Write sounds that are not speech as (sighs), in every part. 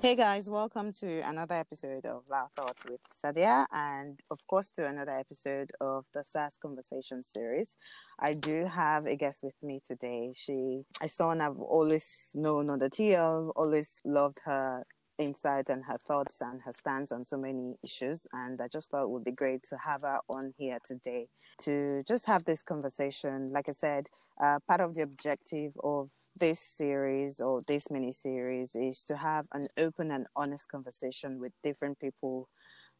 Hey guys, welcome to another episode of Loud Thoughts with Sadia, and of course to another episode of the SARS Conversation series. I do have a guest with me today. She is someone I've always known on the TL, always loved her insight and her thoughts and her stance on so many issues. And I just thought it would be great to have her on here today to just have this conversation. Like I said, uh, part of the objective of this series or this mini series is to have an open and honest conversation with different people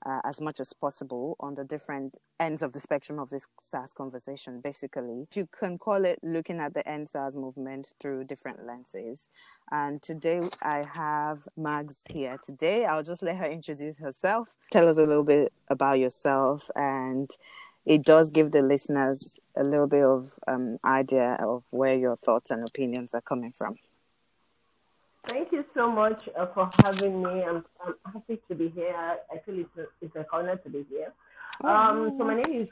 uh, as much as possible on the different ends of the spectrum of this SARS conversation, basically. If you can call it looking at the end SARS movement through different lenses. And today I have Mags here today. I'll just let her introduce herself, tell us a little bit about yourself, and it does give the listeners a little bit of um, idea of where your thoughts and opinions are coming from. Thank you so much uh, for having me. I'm, I'm happy to be here. I feel it's, a, it's an honor to be here. Um, so my name is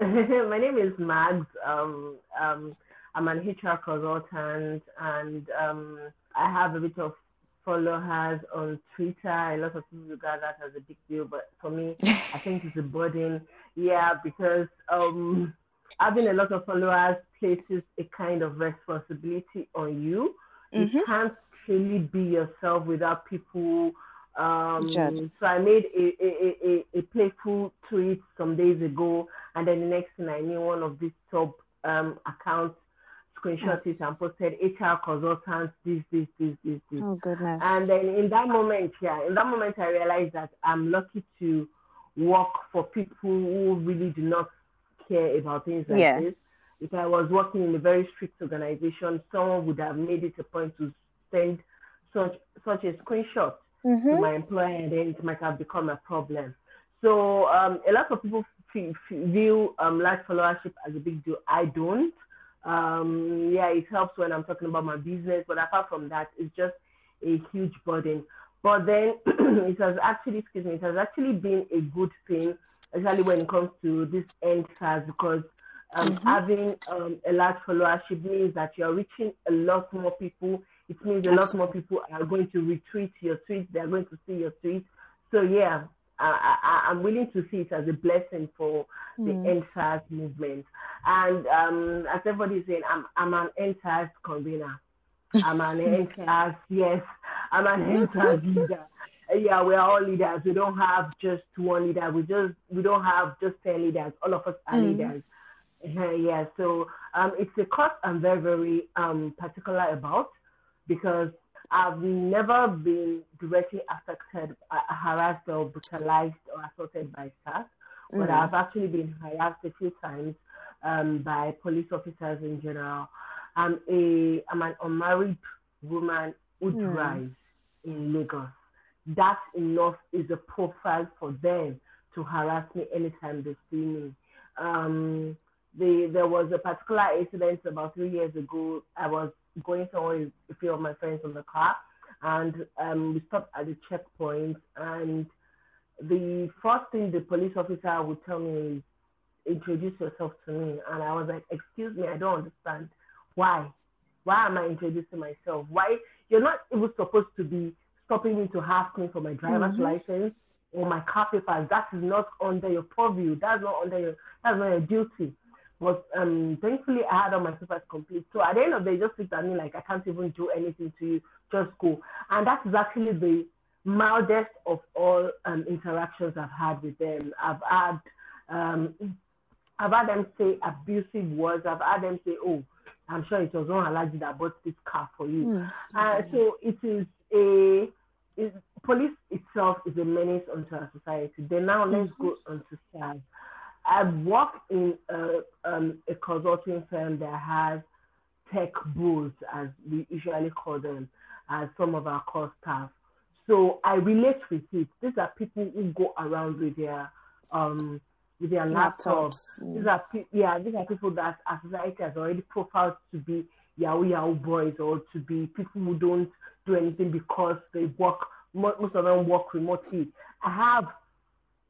(laughs) my name is Mags. Um, um, I'm an HR consultant, and um, I have a bit of followers on Twitter. A lot of people regard that as a big deal, but for me, (laughs) I think it's a burden. Yeah, because um, having a lot of followers places a kind of responsibility on you. Mm-hmm. You can't really be yourself without people. Um, so I made a, a, a, a, playful tweet some days ago, and then the next thing I knew, one of these top um, accounts screenshot it and posted HR consultants, this, this, this, this, this. Oh, goodness. And then in that moment, yeah, in that moment, I realized that I'm lucky to work for people who really do not care about things like yeah. this. If I was working in a very strict organization, someone would have made it a point to send such such a screenshot mm-hmm. to my employer, and then it might have become a problem. So um, a lot of people feel, view um, large followership as a big deal. I don't. Um, yeah, it helps when I'm talking about my business, but apart from that, it's just a huge burden. But then (clears throat) it has actually, excuse me, it has actually been a good thing, especially when it comes to this end SARS, because um, mm-hmm. having um, a large followership means that you're reaching a lot more people. It means a lot more people are going to retweet your tweets. They're going to see your tweets. So yeah, I, am willing to see it as a blessing for mm. the end SARS movement. And um, as everybody is saying, I'm, I'm an end SARS convener. I'm an (laughs) end yes, I'm an end (laughs) leader. Yeah, we are all leaders. We don't have just one leader. We just we don't have just ten leaders. All of us are mm. leaders. Uh, yeah, so um, it's a cause I'm very very um, particular about because I've never been directly affected, uh, harassed, or brutalized or assaulted by staff, mm-hmm. but I've actually been harassed a few times um, by police officers in general. I'm a I'm an unmarried woman who mm. drives in Lagos. That enough is a profile for them to harass me anytime they see me. Um, the, there was a particular incident about three years ago. I was going somewhere with a few of my friends on the car, and um, we stopped at the checkpoint. And the first thing the police officer would tell me is, "Introduce yourself to me." And I was like, "Excuse me, I don't understand. Why? Why am I introducing myself? Why you're not even supposed to be stopping me to ask me for my driver's mm-hmm. license?" or my car papers. That is not under your purview. That's not under your that's not your duty. But um, thankfully, I had all my papers complete. So at the end of the day, just looked at me like I can't even do anything to you. Just go. And that is actually the mildest of all um, interactions I've had with them. I've had um, I've had them say abusive words. I've had them say, "Oh, I'm sure it was one alhaji that bought this car for you." Mm. Uh, so it is a it, police itself is a menace onto our society. Then now let's mm-hmm. go on to SARS. I've worked in a, um, a consulting firm that has tech bulls, as we usually call them, as some of our core staff. So I relate with it. These are people who go around with their um, with their laptops. laptops. Mm. These are yeah, these are people that our society has already profiled to be Yahoo Yahoo boys or to be people who don't do anything because they work. Most of them work remotely. I have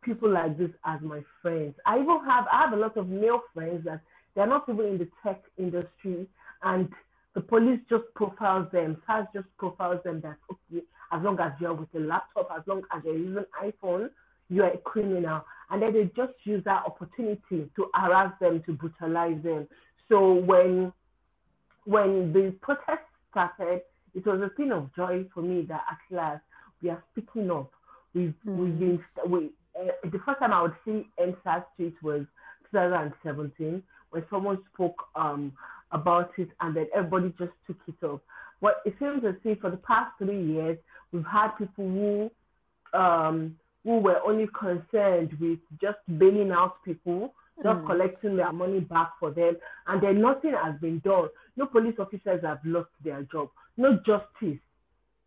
people like this as my friends. I even have I have a lot of male friends that they're not even in the tech industry and the police just profiles them. SARS just profiles them that okay, as long as you're with a laptop, as long as you're using iPhone, you're a criminal. And then they just use that opportunity to harass them, to brutalize them. So when when the protest started, it was a thing of joy for me that at last we are speaking up. We've mm. we've been we uh, the first time I would see EndSARS tweet was 2017 when someone spoke um, about it and then everybody just took it up. But it seems as if for the past three years we've had people who um, who were only concerned with just bailing out people, just mm. collecting their money back for them, and then nothing has been done. No police officers have lost their job. No justice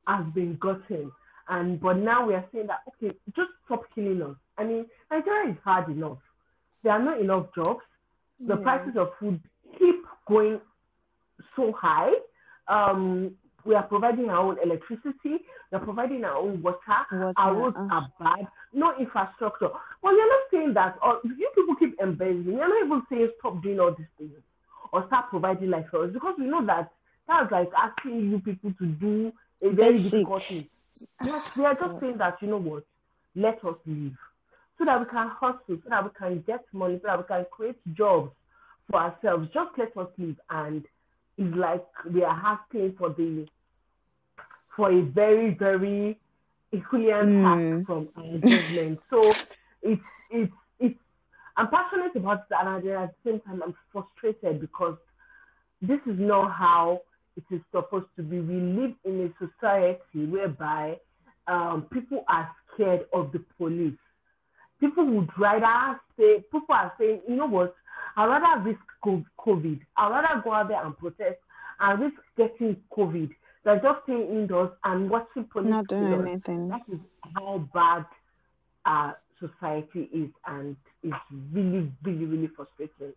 has been gotten. And but now we are saying that okay, just stop killing us. I mean, Nigeria is hard enough. There are not enough jobs. The yeah. prices of food keep going so high. Um, we are providing our own electricity. We are providing our own water. water our roads uh. are bad. No infrastructure. Well, you're not saying that. Or you people keep embezzling. You're not even saying stop doing all these things or start providing life for us because we know that that's like asking you people to do a very Basic. difficult thing. Yes, we are just saying that, you know what, let us live so that we can hustle, so that we can get money, so that we can create jobs for ourselves. Just let us live. And it's like we are asking for the for a very, very equivalent mm. from our government. (laughs) so it's it's it's I'm passionate about that and at the same time I'm frustrated because this is not how it is supposed to be. We live in a society whereby um, people are scared of the police. People would rather say, people are saying, you know what, I'd rather risk COVID. I'd rather go out there and protest and risk getting COVID than just staying indoors and watching police. Not doing videos. anything. That is how bad our society is, and it's really, really, really frustrating.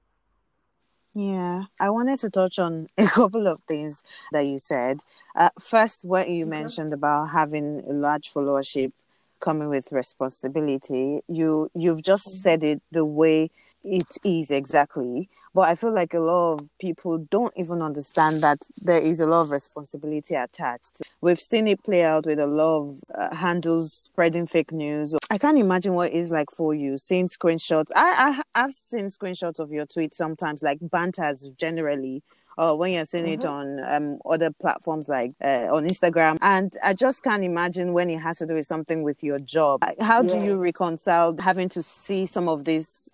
Yeah, I wanted to touch on a couple of things that you said. Uh, first, what you mm-hmm. mentioned about having a large followership coming with responsibility. You you've just mm-hmm. said it the way it is exactly. But I feel like a lot of people don't even understand that there is a lot of responsibility attached. We've seen it play out with a lot of uh, handles spreading fake news. I can't imagine what it's like for you seeing screenshots. I, I I've seen screenshots of your tweets sometimes, like banters generally or when you're seeing mm-hmm. it on um, other platforms like uh, on Instagram. And I just can't imagine when it has to do with something with your job. How yeah. do you reconcile having to see some of these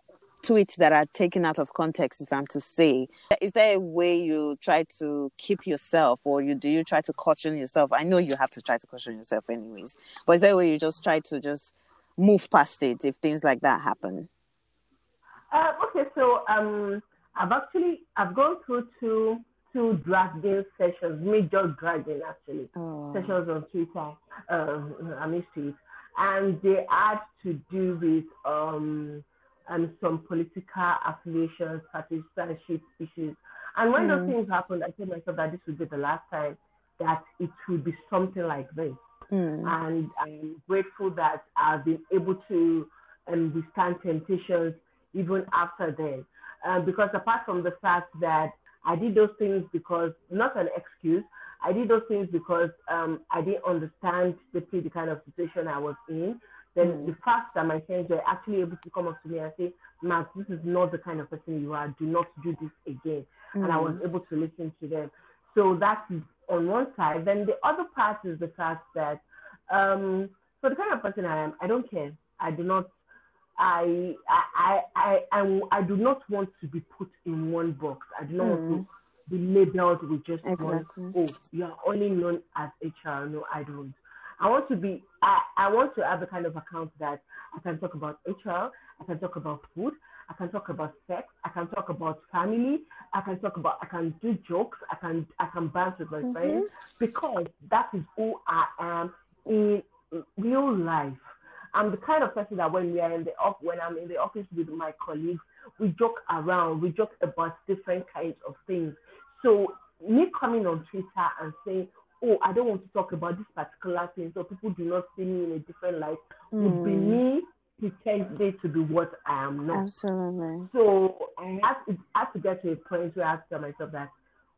tweets that are taken out of context, if I'm to say. Is there a way you try to keep yourself or you do you try to caution yourself? I know you have to try to caution yourself anyways, but is there a way you just try to just move past it if things like that happen? Uh, okay, so um, I've actually I've gone through two two dragging sessions, me just dragging actually oh. sessions on Twitter, uh, I missed it, and they had to do with um and some political affiliations, partisanship issues. And when mm. those things happened, I told myself that this would be the last time that it would be something like this. Mm. And I'm grateful that I've been able to um, withstand temptations even after then. Uh, because apart from the fact that I did those things because, not an excuse, I did those things because um, I didn't understand the, the kind of situation I was in then mm. the fact that my friends were actually able to come up to me and say, Mags, this is not the kind of person you are. Do not do this again. Mm. And I was mm. able to listen to them. So that is on one side. Then the other part is the fact that um, for the kind of person I am, I don't care. I do not. I I I I, I do not want to be put in one box. I do not mm. want to mm. be labeled with just exactly. one. Oh, you are only known as HR. No, I don't. I want to be, I, I want to have the kind of account that I can talk about HR, I can talk about food, I can talk about sex, I can talk about family, I can talk about, I can do jokes, I can, I can bounce with my mm-hmm. friends because that is who I am in real life. I'm the kind of person that when we are in the off, when I'm in the office with my colleagues, we joke around, we joke about different kinds of things. So me coming on Twitter and saying, oh, I don't want to talk about this particular thing, so people do not see me in a different light, mm. would be hmm. me pretending to be what I am not. Absolutely. So I have, to, I to get to a point where I tell myself that,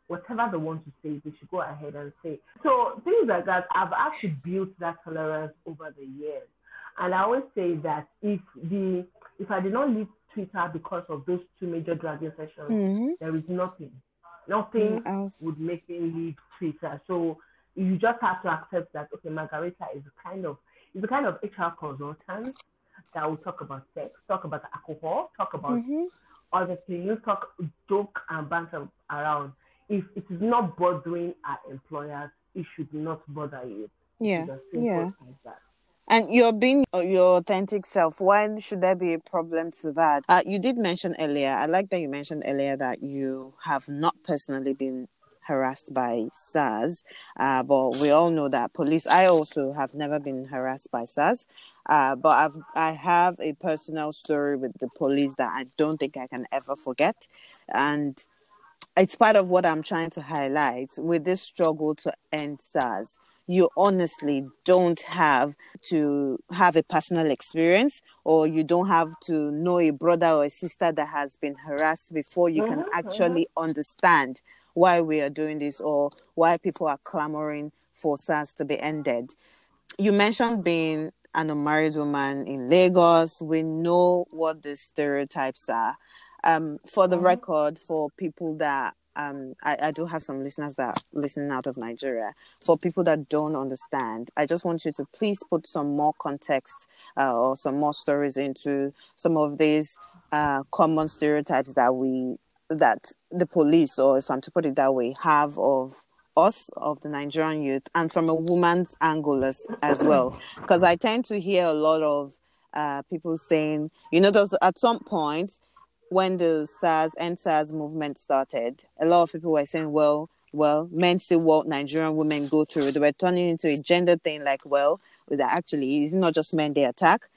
whatever they want to say, they should go ahead and say. So things like that, I've actually built that tolerance over the years. And I always say that if the if I did not leave Twitter because of those two major dragging sessions, mm-hmm. there is nothing. Nothing else would make me leave Twitter. So you just have to accept that okay, Margarita is a kind of is a kind of HR consultant that will talk about sex, talk about alcohol, talk about mm-hmm. other things, talk joke and banter around. If it is not bothering our employers, it should not bother you. Yeah, yeah. Like and you're being your authentic self. Why should there be a problem to that? Uh, you did mention earlier, I like that you mentioned earlier that you have not personally been harassed by SARS, uh, but we all know that police. I also have never been harassed by SARS, uh, but I've I have a personal story with the police that I don't think I can ever forget, and it's part of what I'm trying to highlight with this struggle to end SARS you honestly don't have to have a personal experience or you don't have to know a brother or a sister that has been harassed before you can mm-hmm, actually mm-hmm. understand why we are doing this or why people are clamoring for SARS to be ended. You mentioned being an unmarried woman in Lagos. We know what the stereotypes are. Um, for the mm-hmm. record, for people that um, I, I, do have some listeners that listening out of Nigeria. For people that don't understand, I just want you to please put some more context uh, or some more stories into some of these uh, common stereotypes that we that the police, or if I'm to put it that way, have of us of the Nigerian youth, and from a woman's angle as, as well. Because I tend to hear a lot of uh, people saying, you know, there's at some point when the SARS end SARS movement started, a lot of people were saying, well, well, men see what Nigerian women go through. They were turning into a gender thing, like, well, that actually it's not just men they attack.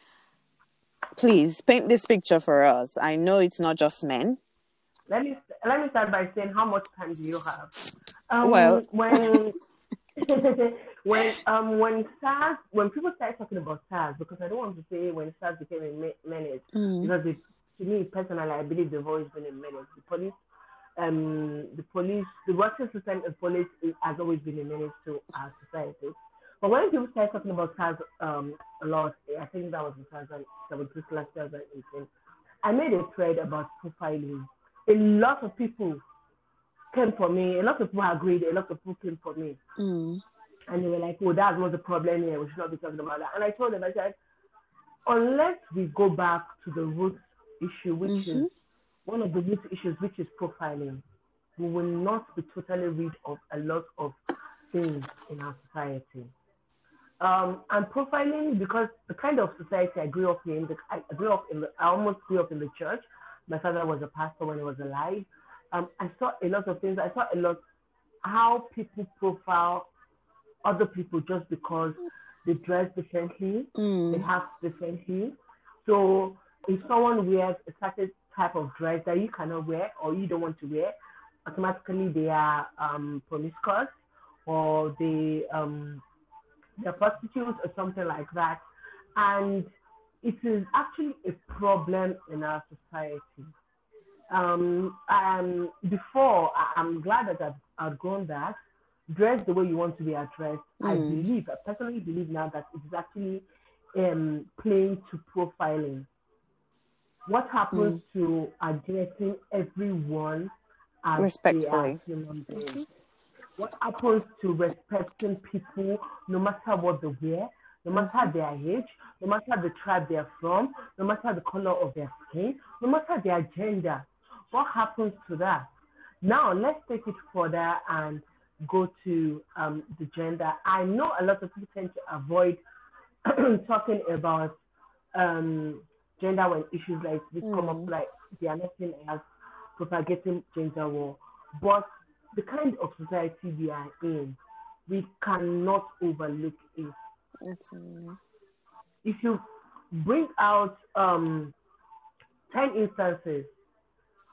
Please paint this picture for us. I know it's not just men. Let me let me start by saying how much time do you have? Um, well, (laughs) when when um when SARS when people start talking about SARS because I don't want to say when SARS became a menace mm. because it to me personally, I believe they've always been a menace. The police, um, the police, the working system of police has always been a menace to our society. But when people start talking about SARS um, a lot, I think that was in 2017 last 2018, I made a thread about profiling. A lot of people came for me. A lot of people agreed. A lot of people came for me. Mm. And they were like, oh, that's not the problem here. We should not be talking about that. And I told them, I said, unless we go back to the root issue, which mm-hmm. is one of the root issues, which is profiling. We will not be totally rid of a lot of things in our society. Um, and profiling because the kind of society I grew up in, I grew up in, the, I almost grew up in the church. My father was a pastor when he was alive. Um, I saw a lot of things. I saw a lot how people profile other people just because they dress differently, mm. they have differently. So if someone wears a certain type of dress that you cannot wear or you don't want to wear, automatically they are um, promiscuous or they um, they're prostitutes or something like that. And it is actually a problem in our society. Um, um, before, I, am glad that I've outgrown that. Dress the way you want to be addressed. Mm. I believe, I personally believe now that it is actually um, playing to profiling what happens mm. to addressing everyone as respectfully human beings? Mm-hmm. What happens to respecting people no matter what they wear, no matter their age, no matter the tribe they're from, no matter the color of their skin, no matter their gender? What happens to that? Now let's take it further and go to um, the gender. I know a lot of people tend to avoid (clears throat) talking about um, gender when issues like this mm. come up, mm. like they are nothing as propagating gender war. But the kind of society we are in, we cannot overlook it. Absolutely. If you bring out um, 10 instances,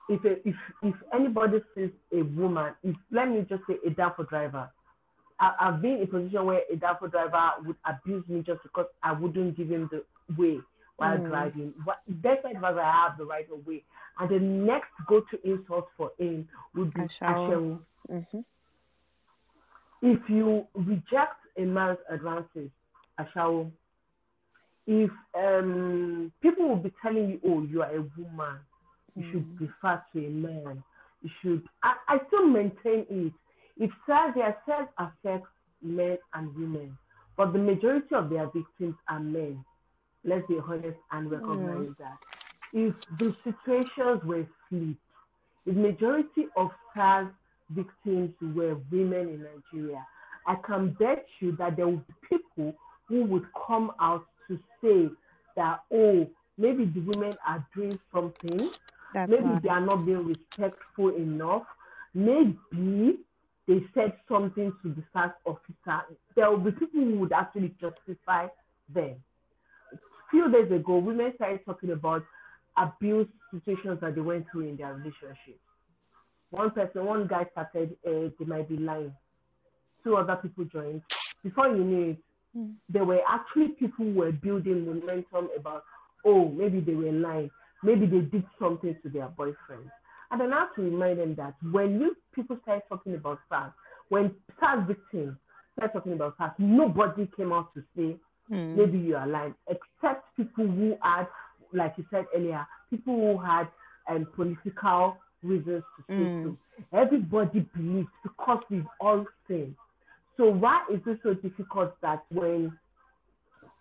if, a, if, if anybody sees a woman, if, let me just say a danfo driver, I, have been in a position where a danfo driver would abuse me just because I wouldn't give him the way while mm. driving. What, despite the I have the right of way. And the next go to insult for him would be Ashawo. Mm-hmm. If you reject a man's advances, Ashawo, if um, people will be telling you, oh, you are a woman, you mm. should prefer to a man, you should, I, I still maintain it. If their sex affects men and women, but the majority of their victims are men, let's be honest and recognize mm. that. If the situations were flipped, the majority of SARS victims were women in Nigeria, I can bet you that there will be people who would come out to say that, oh, maybe the women are doing something. That's maybe right. they are not being respectful enough. Maybe they said something to the SARS officer. There will be people who would actually justify them. A few days ago, women started talking about abuse situations that they went through in their relationship. One person, one guy started, uh, they might be lying. Two other people joined. Before you knew it, mm. there were actually people who were building momentum about, oh, maybe they were lying. Maybe they did something to their boyfriend. And then I have to remind them that when you people start talking about SARS, when SARS victims start talking about SARS, nobody came out to say, mm. maybe you are lying, except people who had like you said earlier, people who had um, political reasons to say mm. so. Everybody believes because we've all seen. So why is it so difficult that when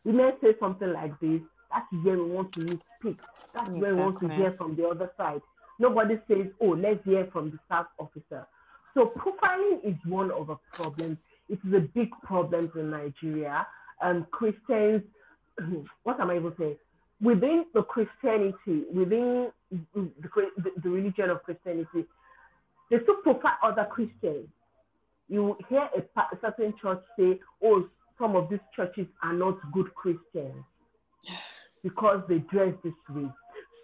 women say something like this, that's where we want to speak. That's exactly. where we want to hear from the other side. Nobody says, oh, let's hear from the staff officer. So profiling is one of the problems. It is a big problem in Nigeria. Um, Christians, (clears throat) what am I even saying? within the Christianity, within the, the, the religion of Christianity, they still profile other Christians. You hear a, a, certain church say, oh, some of these churches are not good Christians (sighs) because they dress this way.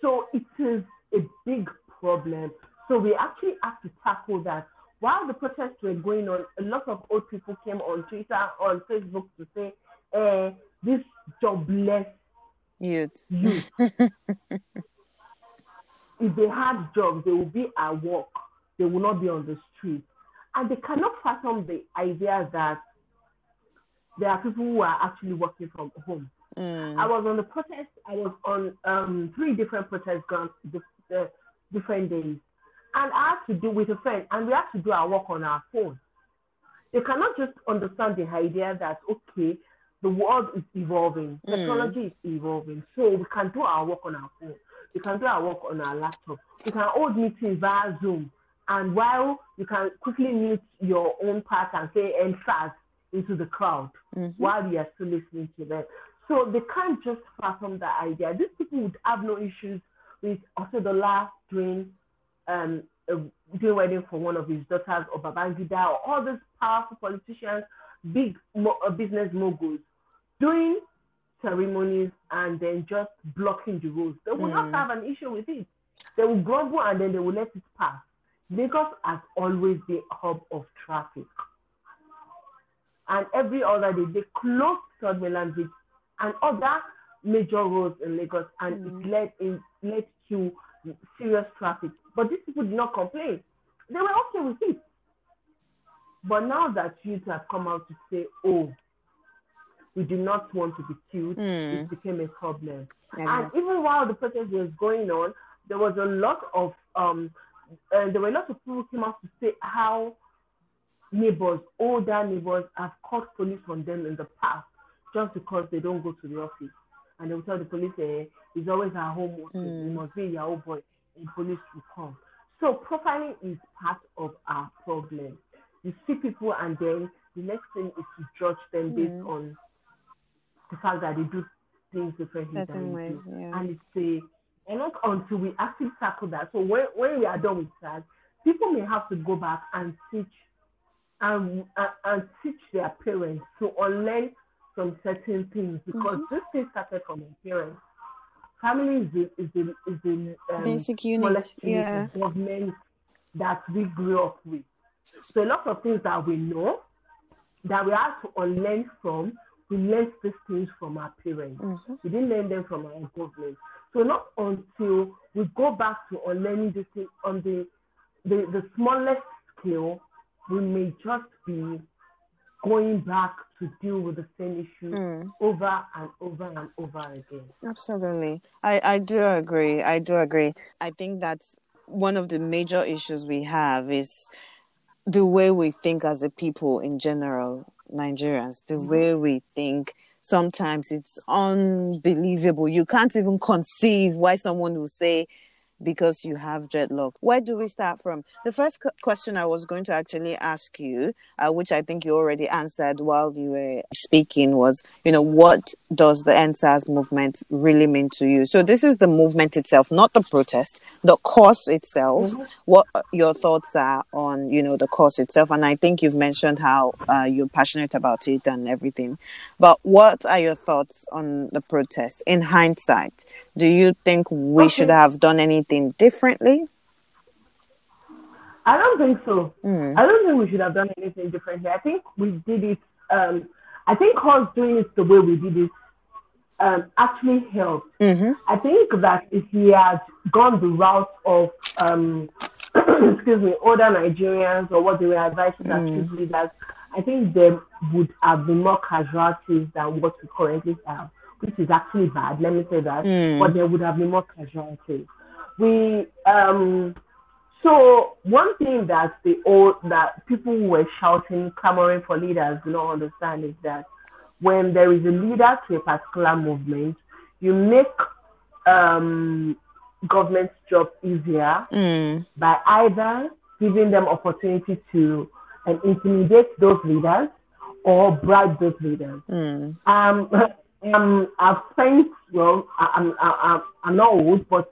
So it is a big problem. So we actually have to tackle that. While the protests were going on, a lot of old people came on Twitter, on Facebook to say, eh, this jobless Youth. Youth. (laughs) if they had jobs, they would be at work. They will not be on the street. And they cannot fathom the idea that there are people who are actually working from home. Mm. I was on the protest. I was on um, three different protest grounds, uh, different days, and I had to do with a friend, and we had to do our work on our phone. They cannot just understand the idea that okay, the world is evolving, mm. technology mm. is evolving. So we can do our work on our phone, we can do our work on our laptop, we can hold meetings via Zoom. And while you can quickly mute your own part and say and fast into the crowd mm-hmm. while you are still listening to them. So they can't just fathom that idea. These people would have no issues with Otedola doing um, doing wedding for one of his daughters or Babangida or all these powerful politicians, big mo- uh, business moguls doing ceremonies and then just blocking the roads. They will mm. not have an issue with it. They will grumble and then they will let it pass. Lagos has always been a hub of traffic. And every other day, they closed Third Mainland Bridge and other major roads in Lagos, and mm. it led, in, led to serious traffic. But these people did not complain. They were okay with it. But now that youth have come out to say, oh, we do not want to be killed, mm. it became a problem. And even while the protest was going on, there was a lot of um, uh, there were a lot of people who came out to say how neighbors, older neighbors, have called police on them in the past just because they don't go to the office, and they will tell the police, eh, "He's always at home. Mm. Must be a Yahoo boy," and police will come. So profiling is part of our problem. You see people, and then the next thing is to judge them mm. based on the fact that they do things differently than ways, yeah. And it's a, and not until we actually tackle that. So when, when we are done with that, people may have to go back and teach and, and, and teach their parents to unlearn some certain things because mm-hmm. this thing started from their parents. Family is the, is the, is the um, basic unit, yeah. government that we grew up with. So a lot of things that we know that we have to unlearn from we learned these things from our parents. Mm-hmm. We didn't learn them from our government. So not until we go back to unlearning this thing on the, the, the smallest scale we may just be going back to deal with the same issue mm. over and over and over again. Absolutely. I, I do agree. I do agree. I think that's one of the major issues we have is the way we think as a people in general, Nigerians, the mm-hmm. way we think sometimes it's unbelievable. You can't even conceive why someone will say because you have dreadlocks. Where do we start from? The first question I was going to actually ask you, uh, which I think you already answered while you were speaking, was, you know, what does the EndSARS movement really mean to you? So this is the movement itself, not the protest, the cause itself. Mm-hmm. What your thoughts are on, you know, the cause itself? And I think you've mentioned how uh, you're passionate about it and everything. But what are your thoughts on the protest in hindsight? Do you think we okay. should have done anything differently? I don't think so. Mm. I don't think we should have done anything differently. I think we did it. Um, I think us doing it the way we did it um, actually helped. Mm-hmm. I think that if we had gone the route of, um, (clears throat) excuse me, other Nigerians or what they were advised to mm. leaders, I think there would have been more casualties than what we currently have which is actually bad. Let me say that. Mm. But there would have been more casualties. We um so one thing that the old that people who were shouting, clamoring for leaders do not understand is that when there is a leader to a particular movement, you make um, government's job easier mm. by either giving them opportunity to um, intimidate those leaders or bribe those leaders. Mm. Um, (laughs) um, I've spent, well, I, I'm, I, I'm not old, but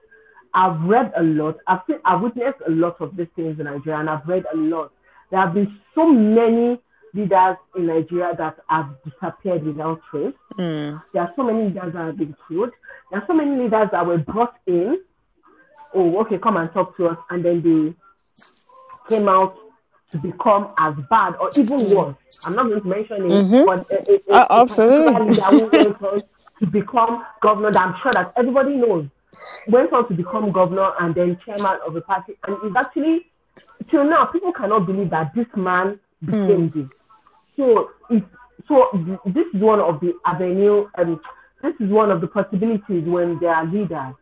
I've read a lot. I've seen, I've witnessed a lot of these things in Nigeria, and I've read a lot. There have been so many leaders in Nigeria that have disappeared without trace. Mm. There are so many leaders that have been killed. There are so many leaders that were brought in. Oh, okay, come and talk to us, and then they came out become as bad or even worse. I'm not going to mention it, mm-hmm. but it, it, uh, absolutely to become governor. I'm sure that everybody knows went on to become governor and then chairman of the party, and it's actually till now people cannot believe that this man became mm. this. So so this is one of the avenue. Um, this is one of the possibilities when there are leaders.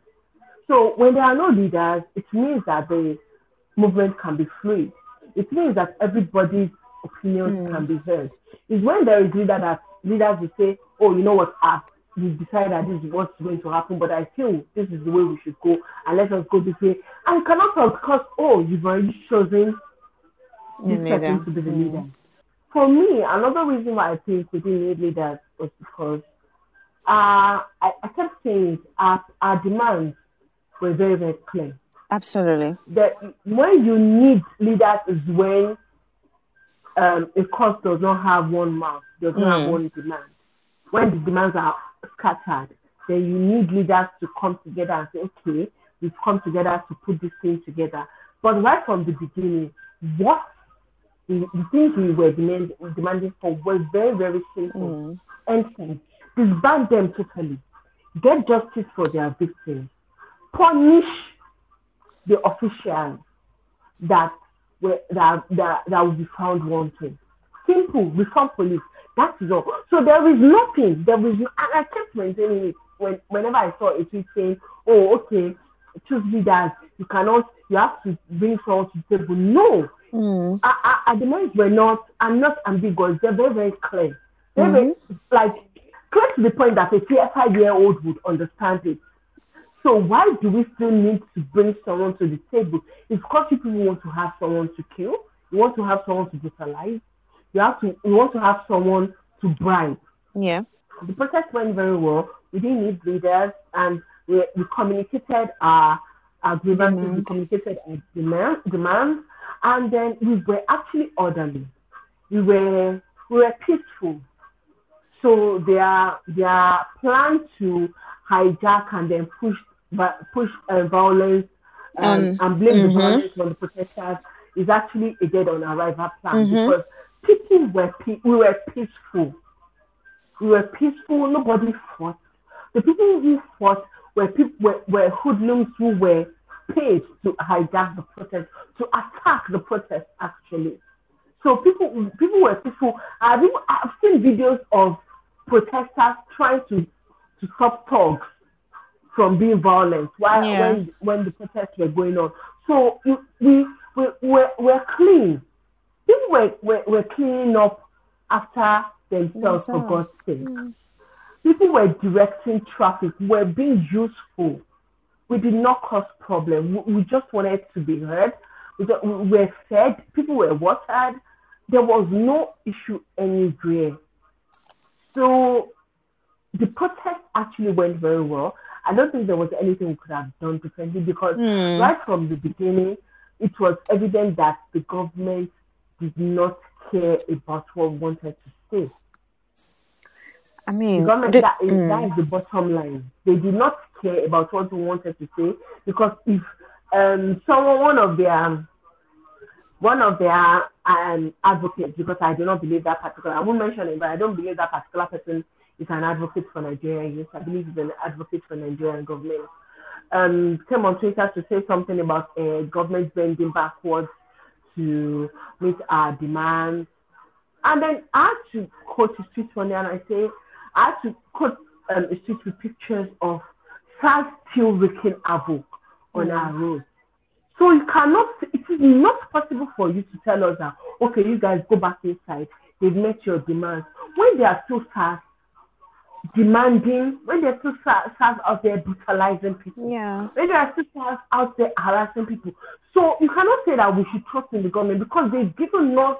So when there are no leaders, it means that the movement can be free it means that everybody's opinions mm. can be heard. It's when there is leader that leaders will say, "Oh, you know what? I've we decided that this is what's going to happen, but I feel this is the way we should go, and let us go this way." And you cannot talk because oh, you've already chosen this person to be the mm. leader. For me, another reason why I think we didn't need leaders was because uh, I, I kept saying our, our demands were very, very clear. Absolutely. That when you need leaders is when um, a cause does not have one mouth, does not mm. have one demand. When the demands are scattered, then you need leaders to come together and say, okay, we've come together to put this thing together. But right from the beginning, what the, the things we were demand, demanding for was very, very simple. Mm. And disband them totally. Get justice for their victims. Punish the officials that were that that, that will be found wanting. Simple, reform police. That is all. So there is nothing. There is, no, and I kept maintaining it when whenever I saw a tweet saying, "Oh, okay, choose leaders. You cannot. You have to bring someone to the table." No, mm. I, I, the demands were not. I'm not ambiguous. They're very, very clear. They're mm-hmm. very, like clear to the point that a 35 year old would understand it. So why do we still need to bring someone to the table? It's because people want to have someone to kill. You want to have someone to brutalize. You have to. You want to have someone to bribe. Yeah. The protest went very well. We didn't need leaders, and we, we communicated our our grievances. We communicated our demand, demands, and then we were actually orderly. We were we were peaceful. So their their plan to hijack and then push but push uh, violence um, and blame mm-hmm. the violence on the protesters is actually a dead on arrival plan mm-hmm. because people were pe- we were peaceful. We were peaceful. Nobody fought. The people who fought were people were, were hoodlums who were paid to hijack the protest, to attack the protest actually. So people people were peaceful. I've, I've seen videos of protesters trying to to stop thugs from being violent while yeah. when when the protests were going on. So we we we we're, we're clean. People were, were, were cleaning up after themselves, for God's sake. Mm. People were directing traffic, were being useful. We did not cause problem. We, we just wanted to be heard. We, we were fed. People were watered. There was no issue anywhere. So the protest actually went very well. I don't think there was anything we could have done differently because mm. right from the beginning, it was evident that the government did not care about what we wanted to say. I mean, the government, the, that, is, mm. that is the bottom line. They did not care about what we wanted to say because if um, someone, one of their one of their um, advocates, because I do not believe that particular, I won't mention it, but I don't believe that particular person is an advocate for Nigeria. Yes, I believe he's an advocate for Nigerian government. Um, came on Twitter to say something about uh, government bending backwards to meet our demands. And then I had to quote his tweet one day and I say, I had to quote um, a tweet with pictures of SARS still wreaking havoc on mm. our roads. So you cannot, it is not possible for you to tell us that, okay, you guys go back inside, they've met your demands. When they are still SARS demanding, when they're still SARS out there brutalizing people, yeah. when they are still SARS out there harassing people. So you cannot say that we should trust in the government because they've given us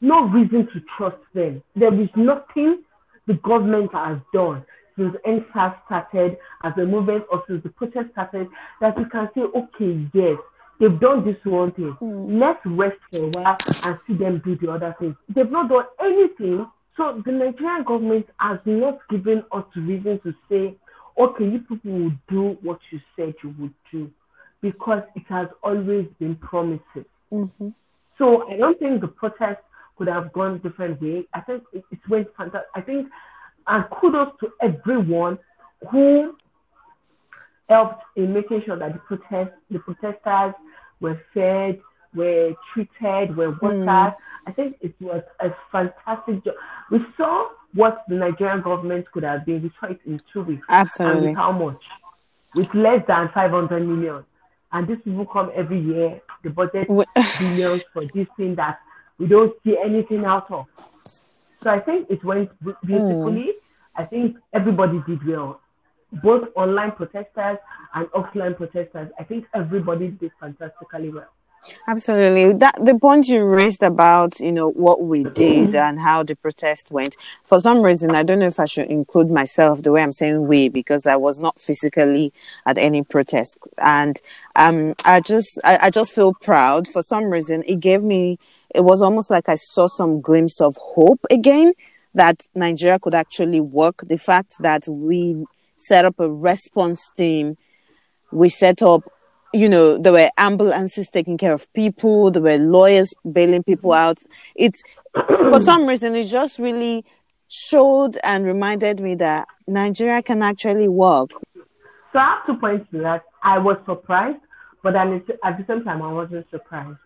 no reason to trust them. There is nothing the government has done since EndSARS started, as the movement or since the protest started, that we can say, okay, yes, they've done this one thing. Mm. Let's rest for a while and see them do the other thing. They've not done anything. So the Nigerian government has not given us reason to say, okay, you people will do what you said you would do, because it has always been promises. Mm-hmm. So I don't think the protest could have gone a different way. I think it, it went fantastic. I think and kudos to everyone who helped in making sure that the protest, the protesters were fed, were treated, were watered. Mm. I think it was a fantastic job. We saw what the Nigerian government could have been. We saw it in two weeks. Absolutely. How much? With less than 500 million. And these people come every year. The budget (laughs) billions for this thing that we don't see anything out of. So I think it went beautifully. Mm. I think everybody did well, both online protesters and offline protesters. I think everybody did fantastically well. Absolutely. That the point you raised about, you know, what we did and how the protest went. For some reason, I don't know if I should include myself the way I'm saying we because I was not physically at any protest. And um I just I, I just feel proud. For some reason it gave me it was almost like I saw some glimpse of hope again that Nigeria could actually work. The fact that we set up a response team, we set up, you know, there were ambulances taking care of people, there were lawyers bailing people out. It's for some reason, it just really showed and reminded me that Nigeria can actually work. So I have two points to that. I was surprised, but at the same time, I wasn't surprised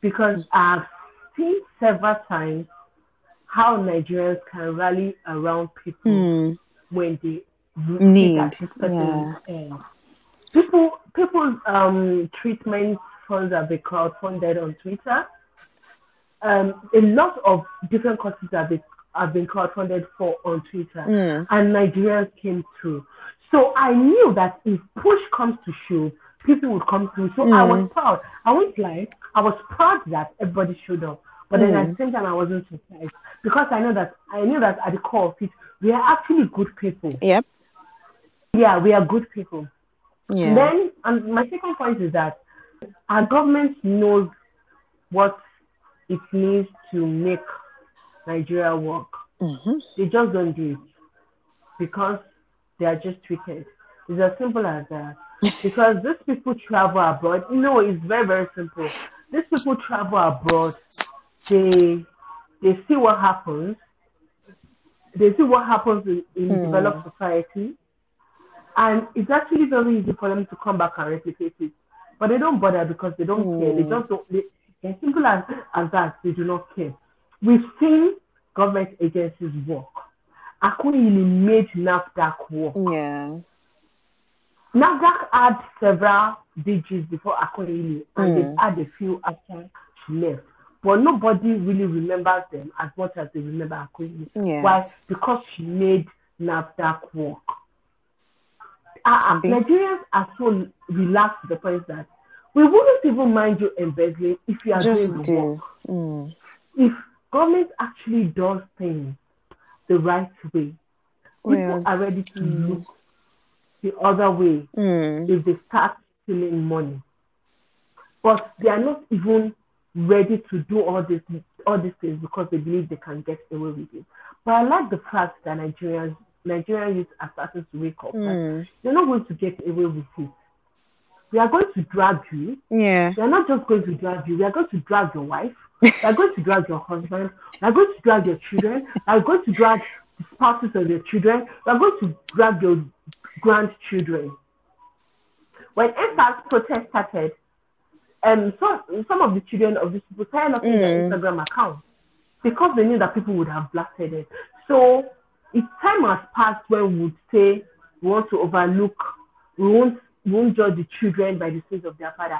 because I've seen several times how Nigerians can rally around people mm. when they need. Yeah. People, people's um, treatment funds have been crowdfunded on Twitter. Um, a lot of different causes have been have been crowdfunded for on Twitter, mm. and Nigerians came through. So I knew that if push comes to shove, people would come through. So mm. I was hmm. proud. I won't lie. I was proud that everybody showed up. But then mm. at the same time, I wasn't surprised because I know that I knew that at the core of it, we are actually good people. Yep. Yeah, we are good people. Yeah. Then, and my second point is that our government knows what it needs to make Nigeria work. Mm-hmm. They just don't do it because they are just wicked. It's as simple as that. (laughs) because these people travel abroad. No, it's very, very simple. These people travel abroad they they see what happens. They see what happens in, in mm. developed society, and it's actually very easy for them to come back and replicate it. But they don't bother because they don't mm. care. They hmm. just don't. They, As simple as, as that, they do not care. We've seen government agencies work. Akunyili made NAFDAC work. Yeah. NAFDAC had several DGs before Akunyili, and mm. they had a few after she left. But nobody really remembers them as much as they remember Akunyili. Yes. Why? Because she made NAFDAC work. Uh, Nigerians are so relaxed to the point that we wouldn't even mind you embezzling if you are Just doing the do. work. Mm. If government actually does things the right way, people are ready to mm. look the other way mm. if they start stealing money. But they are not even ready to do all this all these things because they believe they can get away with it. But I like the fact that Nigerians Nigerian youth are starting to wake up. Mm. You're not going to get away with it. We are going to drag you. Yeah. We are not just going to drag you. We are going to drag your wife. we are going to drag your husband. We are going to drag your children. We are going to drag the spouses of your children. We are going to drag your grandchildren. When EndSARS protest started, um, some some of the children of these people started looking mm. their Instagram accounts because they knew that people would have blasted it. So if time has passed when we would say we want to overlook, we won't, we won't judge the children by the sins of their father.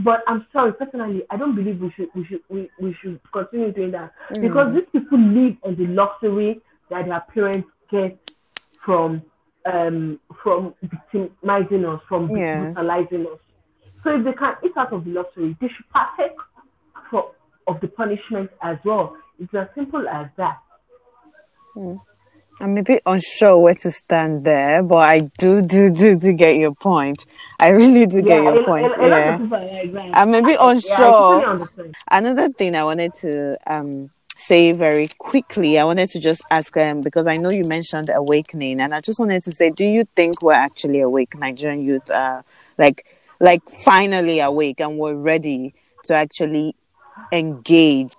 But I'm sorry, personally, I don't believe we should we should we, we should continue doing that mm. because these people live on the luxury that their parents get from um from victimizing us, from yeah. brutalizing us. So if they can eat out of the luxury, they should partake for, of the punishment as well. It's as simple as that. Mm. I'm a bit unsure where to stand there, but I do do do do get your point. I really do get yeah, your point. yeah, I'm a bit unsure. Yeah, Another thing I wanted to um say very quickly, I wanted to just ask um because I know you mentioned awakening, and I just wanted to say, do you think we're actually awake, Nigerian youth? Uh, like like finally awake and we're ready to actually engage.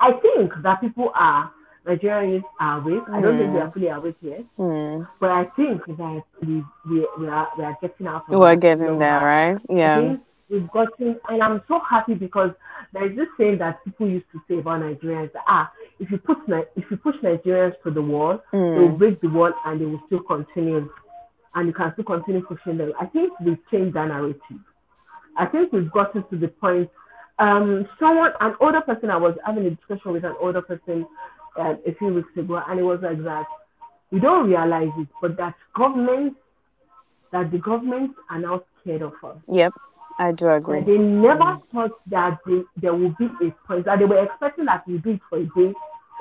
I think that people are Nigerians are awake. Mm. I don't think we are fully awake yet, mm. but I think that we we, we are we are getting out. Of We're getting there, right? Yeah. we've gotten, and I'm so happy because there is this saying that people used to say about Nigerians that ah, if you put if you push Nigerians to the wall, mm. they will break the wall and they will still continue, and you can still continue pushing them. I think we've changed that narrative. I think we've gotten to the point. Um, someone, an older person, I was having a discussion with an older person uh, a few weeks ago, and it was like that. We don't realize it, but that government, that the government are now scared of us. Yep, I do agree. That they never mm. thought that they, there would be a point that they were expecting that we do it for a day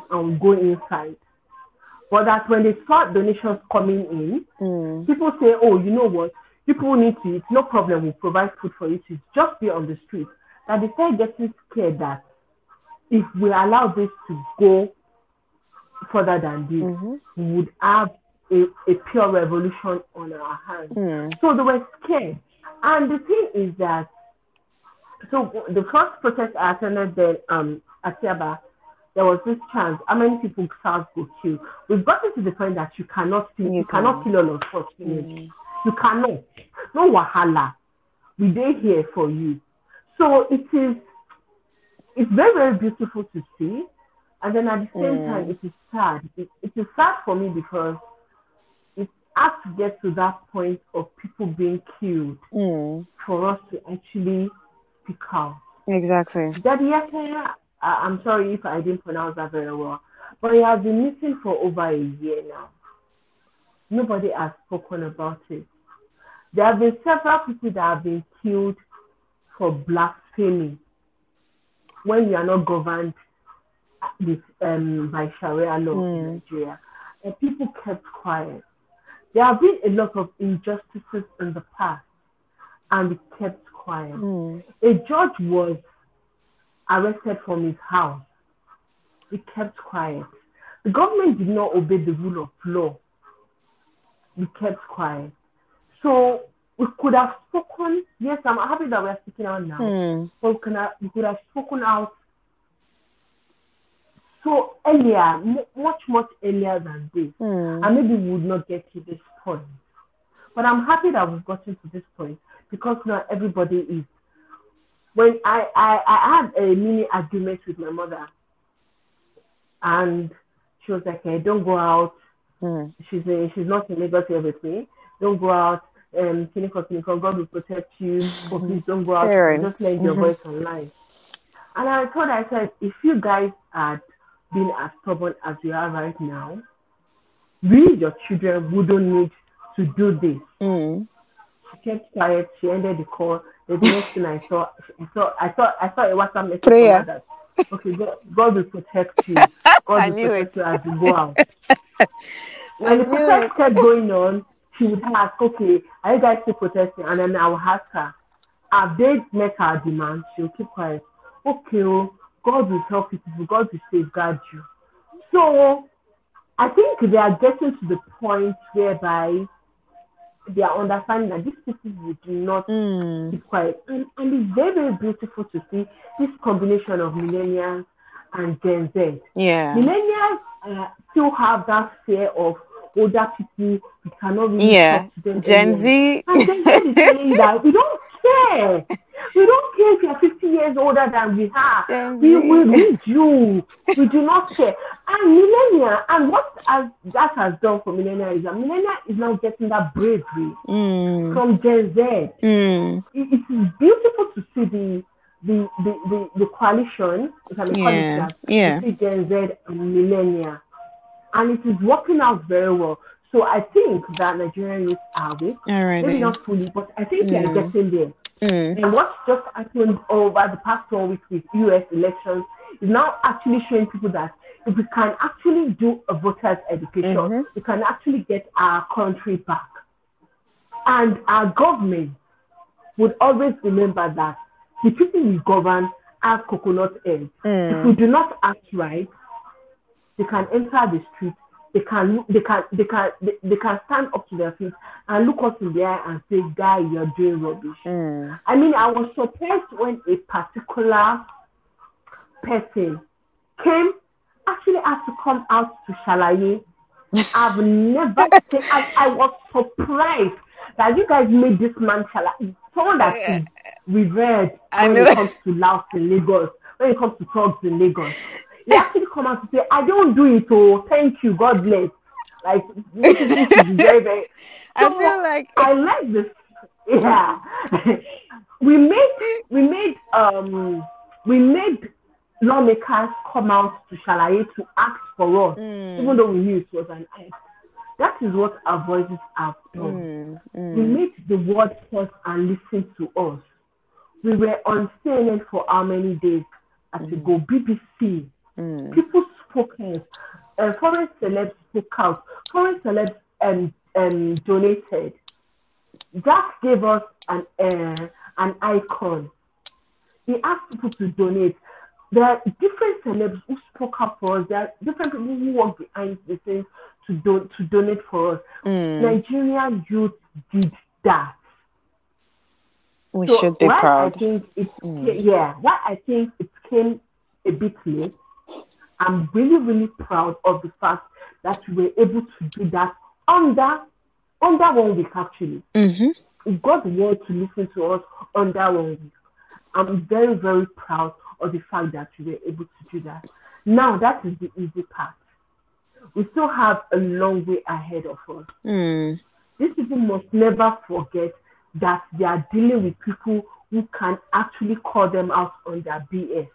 and go inside. But that when they saw donations coming in, mm. people say, "Oh, you know what? People need to eat. No problem. We'll provide food for you to just be on the street." That they start getting scared that if we allow this to go further than this, mm-hmm. we would have a, a pure revolution on our hands. Mm. So they were scared. And the thing is that, so the first protest I attended then um, at Yaba, there was this chance. How many people SARS will kill? We've gotten to the point that you cannot kill, you, you cannot kill all of us. Mm. You cannot. No wahala. We day here for you. So it is. It's very very beautiful to see. And then at the same mm. time, it is sad. It, it is sad for me because it has to get to that point of people being killed mm. for us to actually speak out. Exactly. Daddy Yakaya, I'm sorry if I didn't pronounce that very well, but he has been missing for over a year now. Nobody has spoken about it. There have been several people that have been killed for blasphemy when we are not governed with um, by Sharia law mm. in Nigeria, and people kept quiet. There have been a lot of injustices in the past, and we kept quiet. Mm. A judge was arrested from his house. We kept quiet. The government did not obey the rule of law. We kept quiet. So we could have spoken. Yes, I'm happy that we are speaking out now. Mm. But we, can have, we could have spoken out so earlier, much, much earlier than this. Mm. And maybe we would not get to this point. But I'm happy that we've gotten to this point because now everybody is when I, I, I had a mini argument with my mother, and she was like, hey, don't go out. Mm. She's a, she's not in Lagos here with me. Don't go out. Um, clinical, clinical. God will protect you. Oh, please don't go out. Parents. Just lend your mm-hmm. voice online. And I told her, I said, if you guys had been as stubborn as you are right now, we, your children, wouldn't need to do this. Mm. She kept quiet. She ended the call. The next thing I saw, I saw, I saw, I saw a WhatsApp message Prayer. that okay, God, God will protect you. (laughs) God will protect it. you as you go out. (laughs) when the protest kept going on, she would ask, okay, are you guys still protesting? And then I will ask her, have they met our demand? She'll keep quiet. Okay, oh, God will help you God will safeguard you. So I think they are getting to the point whereby they are understanding that these people would not mm. keep quiet. And, and it's very, very beautiful to see this combination of millennials and Gen Z. Yeah. Millennials uh, still have that fear of older people. We cannot really yeah. talk to them. Gen Z. And Gen Z is saying that we don't care. We don't care if you're 50 years older than we are. We, we, we do. We do not care. And millennia, and what has, that has done for millennia is that millennia is now getting that bravery mm. from Gen Z. Mm. It, it is beautiful to see the the the, the, the coalition, if I may call yeah. it that, yeah. Gen Z and millennia. And it is working out very well. So I think that Nigerian youth are weak. Maybe not fully, but I think mm. they are mm. getting there. Mm. And what's just happened over the past one weeks with US elections is now actually showing people that if we can actually do a voter's education, mm-hmm. we can actually get our country back. And our government would always remember that the people we govern are coconut heads. Mm. If we do not act right, they can enter the street they can they can they can they, they can stand up to their feet and look us in the eye and say, "Guy, you're doing rubbish." Mm. I mean, I was surprised when a particular person came actually had to come out to Shalaye. (laughs) I've never seen. I, I was surprised that you guys made this man Shalaye. Someone that is revered when it comes to Laos in Lagos, when it comes to thugs in Lagos he actually come out to say, I don't do it, oh, thank you, God bless. Like, this is, this is very, very. So I feel like. I like this. Yeah. (laughs) we made, we made, um, we made lawmakers come out to Shalaye to ask for us, mm. even though we knew it was an act. That is what our voices have done. Mm, mm. We made the world pause and listen to us. We were on CNN for how many days? As mm. we go BBC, Mm. People spoke out. Uh, foreign celebs spoke out. Foreign celebs um, um, donated. That gave us an uh, an icon. He asked people to donate. There are different celebs who spoke up for us. There are different people who work behind the scenes to do, to donate for us. Mm. Nigerian youth did that. We so should be proud. I think it, mm. yeah, why I think it came a bit late I'm really, really proud of the fact that we were able to do that under under one week actually. Mm-hmm. We got the world to listen to us under one week. I'm very, very proud of the fact that we were able to do that. Now that is the easy part. We still have a long way ahead of us. Mm. These people must never forget that they are dealing with people who can actually call them out on their BS.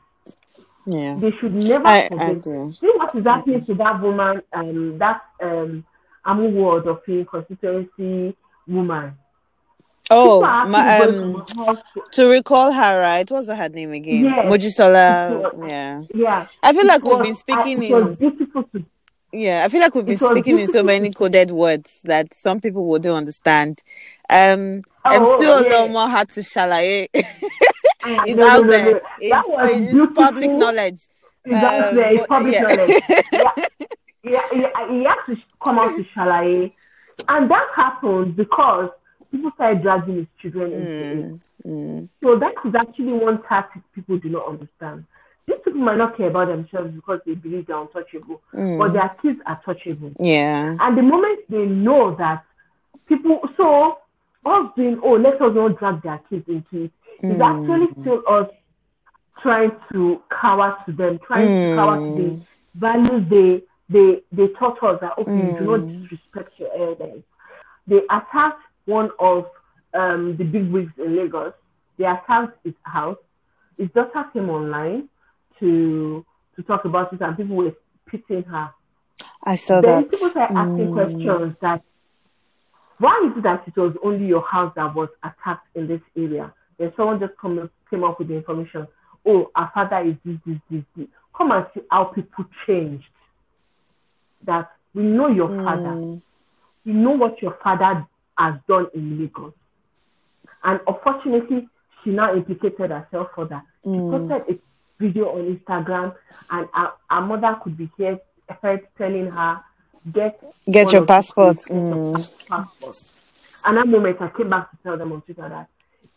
Yeah. They should never I, forget. I do. See what is happening mm-hmm. to that woman, um, that um, Amu Ward of constituency woman. Oh, my, um, to recall her, right? What's her name again? Yes. Mojisola. Yeah. Yeah. I feel like we've been speaking in. yeah, I feel like we've been speaking in so many coded words that some people wouldn't understand. Um, oh, MC yeah. Oluomo had to shalaye. (laughs) it's no, out no, there. No, it's, it's public knowledge. Exactly, um, it's public yeah. knowledge. (laughs) yeah, yeah, he has to come out to shalaye, and that happened because people started dragging his children into mm, it. Mm. So that is actually one tactic people do not understand these people might not care about themselves because they believe they're untouchable, mm. but their kids are touchable. Yeah. And the moment they know that people, so us doing, oh, let us not drag their kids into it, Mm. It's actually still us trying to cower to them, trying mm. to cower to the mm. values they they they taught us that okay, mm. you do not mm. disrespect your elders. They attacked one of um, the big wigs in Lagos. They attacked his house. His daughter came online to to talk about it, and people were pitying her. I saw then that. people started asking mm. questions that why is it that it was only your house that was attacked in this area? Then someone just come, came up with the information. Oh, our father is this, this, this, this. Come and see how people changed. That we know your mm. father. We know what your father has done in Lagos. And unfortunately, she now implicated herself for that. Mm. She posted a video on Instagram, and our, our mother could be here, heard telling her, "Get get your passport." Mm. passport. And that moment, I came back to tell them on Twitter that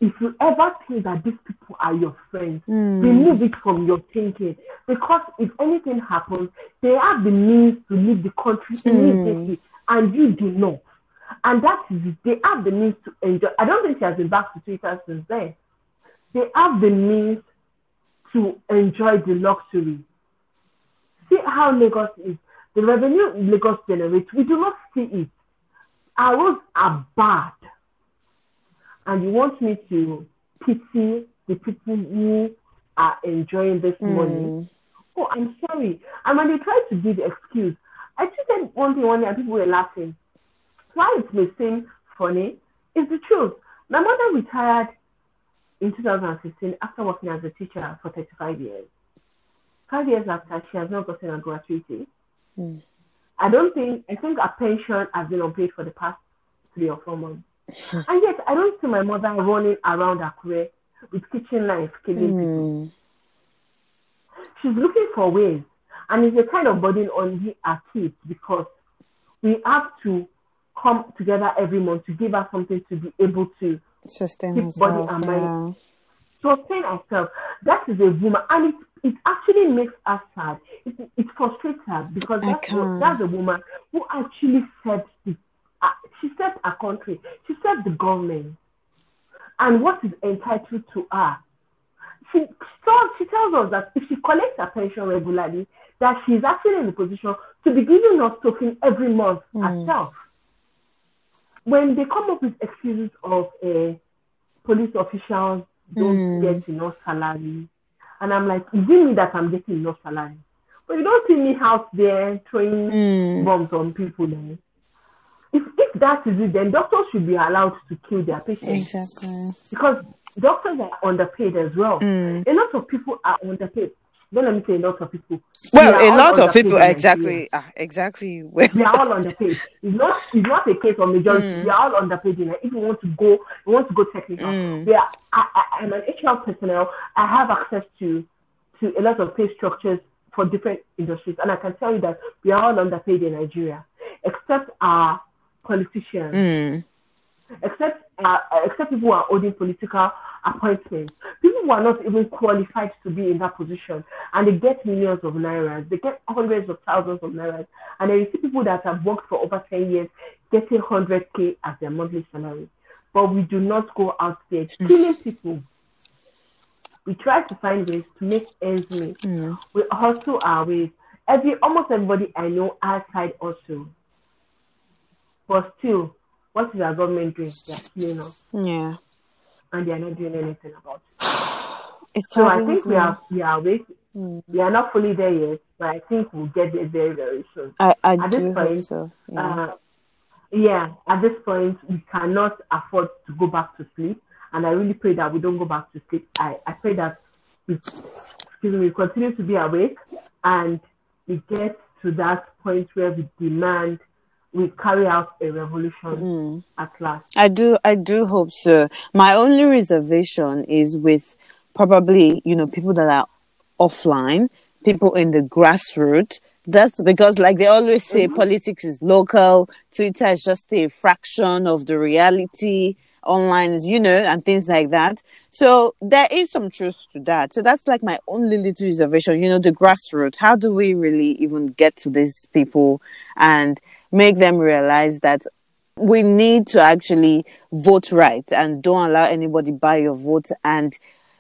if you ever think that these people are your friends, mm. remove it from your thinking. Because if anything happens, they have the means to leave the country mm. immediately, and you do not. And that is. They have the means to enjoy. I don't think she has been back to Twitter since then. They have the means to enjoy the luxury. See how Lagos is. The revenue Lagos generates, we do not see it. Our roads are bad. And you want me to pity the people who are enjoying this mm. money? Oh, I'm sorry. And when they try to give excuse, I just said one thing one day and people were laughing while it may seem funny, it's the truth. My mother retired in 2016 after working as a teacher for 35 years. Five years after, she has not gotten a gratuity. Mm. I don't think, I think a pension has been unpaid for the past three or four months. And yet, I don't see my mother running around Akure with kitchen knives killing mm. people. She's looking for ways, and it's a kind of burden on our kids because we have to come together every month to give us something to be able to sustain keep herself, body and mind. Yeah. Sustain ourselves. That is a woman, and it, it actually makes us sad. It, it frustrates her because that's, that's a woman who actually served the, she served a country, she served the government, and what is entitled to her. She, she tells us that if she collects her pension regularly, that she's actually in a position to be giving us token every month mm. herself when they come up with excuses of uh, police officials don't mm. get enough salary, and I'm like, is it me that I'm getting enough salary? But you don't see me out there throwing mm. bombs on people. Then. If, if that is it, then doctors should be allowed to kill their patients. Exactly. Because doctors are underpaid as well. Mm. A lot of people are underpaid don't let me say a lot of people. Well, a lot of people, exactly, uh, exactly. we are all underpaid. It's not, it's not a case of majority. Mm. We are all underpaid. If you want to go, you want to go technical. Mm. We are, I, I, am an HR personnel. I have access to to a lot of pay structures for different industries, and I can tell you that we are all underpaid in Nigeria, except our politicians. Mm. Except, uh, except people who are holding political appointments. People who are not even qualified to be in that position and they get millions of naira, they get hundreds of thousands of naira, And then you see people that have worked for over 10 years getting 100k as their monthly salary. But we do not go out there killing people. We try to find ways to make ends meet. Mm. We hustle our ways. Every almost everybody I know outside also. But still, what is our government doing? Killing us. Yeah and they are not doing anything about it. (sighs) It's so I think we are we are waiting. Mm. We are not fully there yet, but I think we'll get there very very soon. I, I at do this point, so. Yeah. Uh, yeah, at this point we cannot afford to go back to sleep, and I really pray that we don't go back to sleep. I, I pray that we, excuse me, we continue to be awake and we get to that point where we demand we carry out a revolution mm. at last. I do, I do hope so. My only reservation is with probably, you know, people that are offline, people in the grassroots. That's because, like they always say, mm-hmm. politics is local. Twitter is just a fraction of the reality. Online is, you know, and things like that. So there is some truth to that. So that's like my only little reservation. You know, the grassroots. How do we really even get to these people and make them realize that we need to actually vote right and don't allow anybody buy your vote and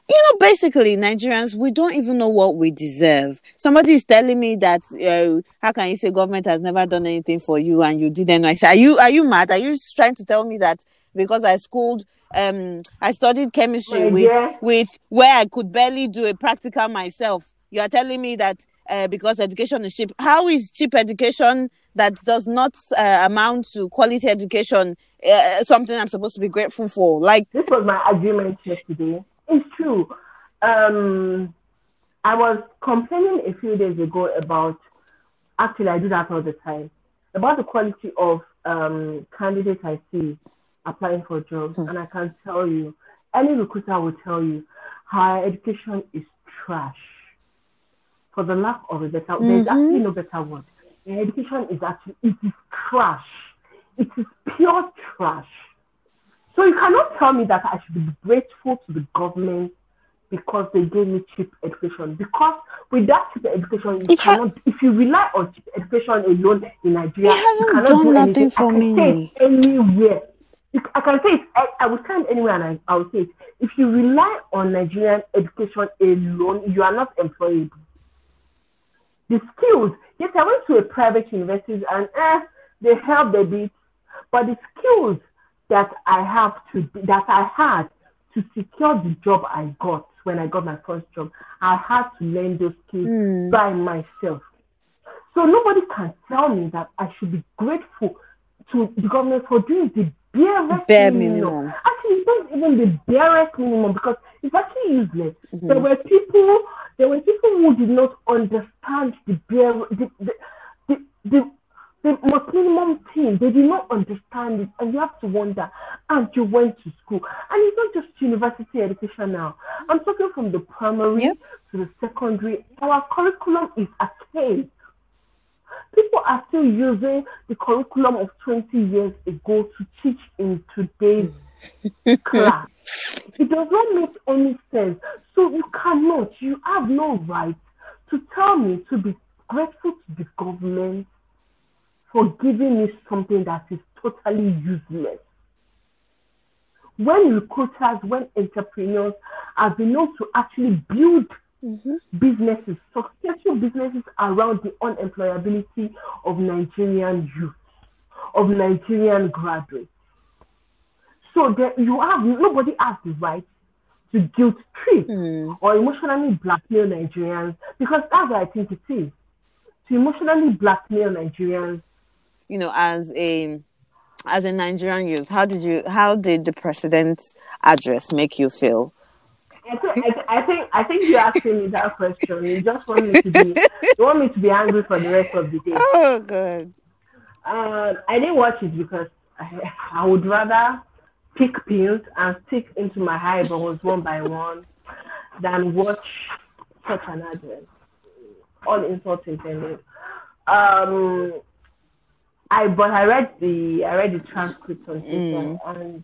you know, basically, Nigerians, we don't even know what we deserve. Somebody is telling me that, uh, how can you say government has never done anything for you and you didn't? I say, are you are you mad? Are you trying to tell me that because I schooled, um, I studied chemistry oh, with yeah. with where I could barely do a practical myself? You are telling me that uh, because education is cheap. How is cheap education that does not uh, amount to quality education uh, something I'm supposed to be grateful for? Like this was my argument yesterday it's true. Um, I was complaining a few days ago about, actually, I do that all the time, about the quality of um, candidates I see applying for jobs. Hmm. And I can tell you, any recruiter will tell you, higher education is trash. For the lack of a better, mm-hmm. there's actually no better word. Education is actually, it is trash. It is pure trash. So you cannot tell me that I should be grateful to the government because they gave me cheap education. Because with that cheap education, you cannot, if you rely on cheap education alone in Nigeria, it hasn't done do nothing for me. anywhere. I can say it, I, I will stand anywhere and I, I will say it. If you rely on Nigerian education alone, you are not employable. The skills, yes, I went to a private university and eh, they helped a bit, but the skills that I have to that I had to secure the job I got when I got my first job. I had to learn those skills mm. by myself. So nobody can tell me that I should be grateful to the government for doing the barest bare minimum. minimum. Actually, it's not even the barest minimum because it's actually useless. Mm-hmm. There were people, there were people who did not understand the bare, the, the, the, the the most minimum thing. They did not understand it, and you have to wonder. And you went to school, and it's not just university education now. I'm talking from the primary yep. to the secondary. Our curriculum is archaic. People are still using the curriculum of 20 years ago to teach in today's (laughs) class. It does not make any sense. So you cannot, you have no right to tell me to be grateful to the government for giving me something that is totally useless. When recruiters, when entrepreneurs have been able to actually build mm-hmm. businesses, successful businesses around the unemployability of Nigerian youth, of Nigerian graduates. So that you have nobody has the right to guilt trip mm. or emotionally blackmail Nigerians because that's what I think it is. To emotionally blackmail Nigerians you know, as a as a Nigerian youth, how did you how did the president's address make you feel? I think, I think I think you're asking me that question. You just want me to be you want me to be angry for the rest of the day. (laughs) Oh good. Uh, I didn't watch it because I, I would rather pick pills and stick into my eyeballs one by one than watch such an address. All insults intended. Um, I but I read the I read the transcript on Twitter mm. and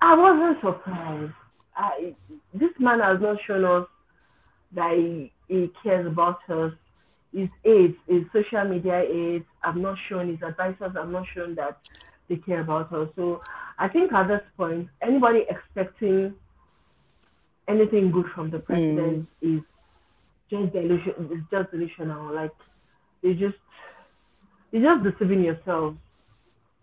I wasn't surprised. I, this man has not shown us that he, he cares about us. His aides, his social media aides have not shown, his advisors have not shown that they care about us. So I think at this point, anybody expecting anything good from the president mm. is just delusion, is just delusional. Like they just you're just deceiving yourself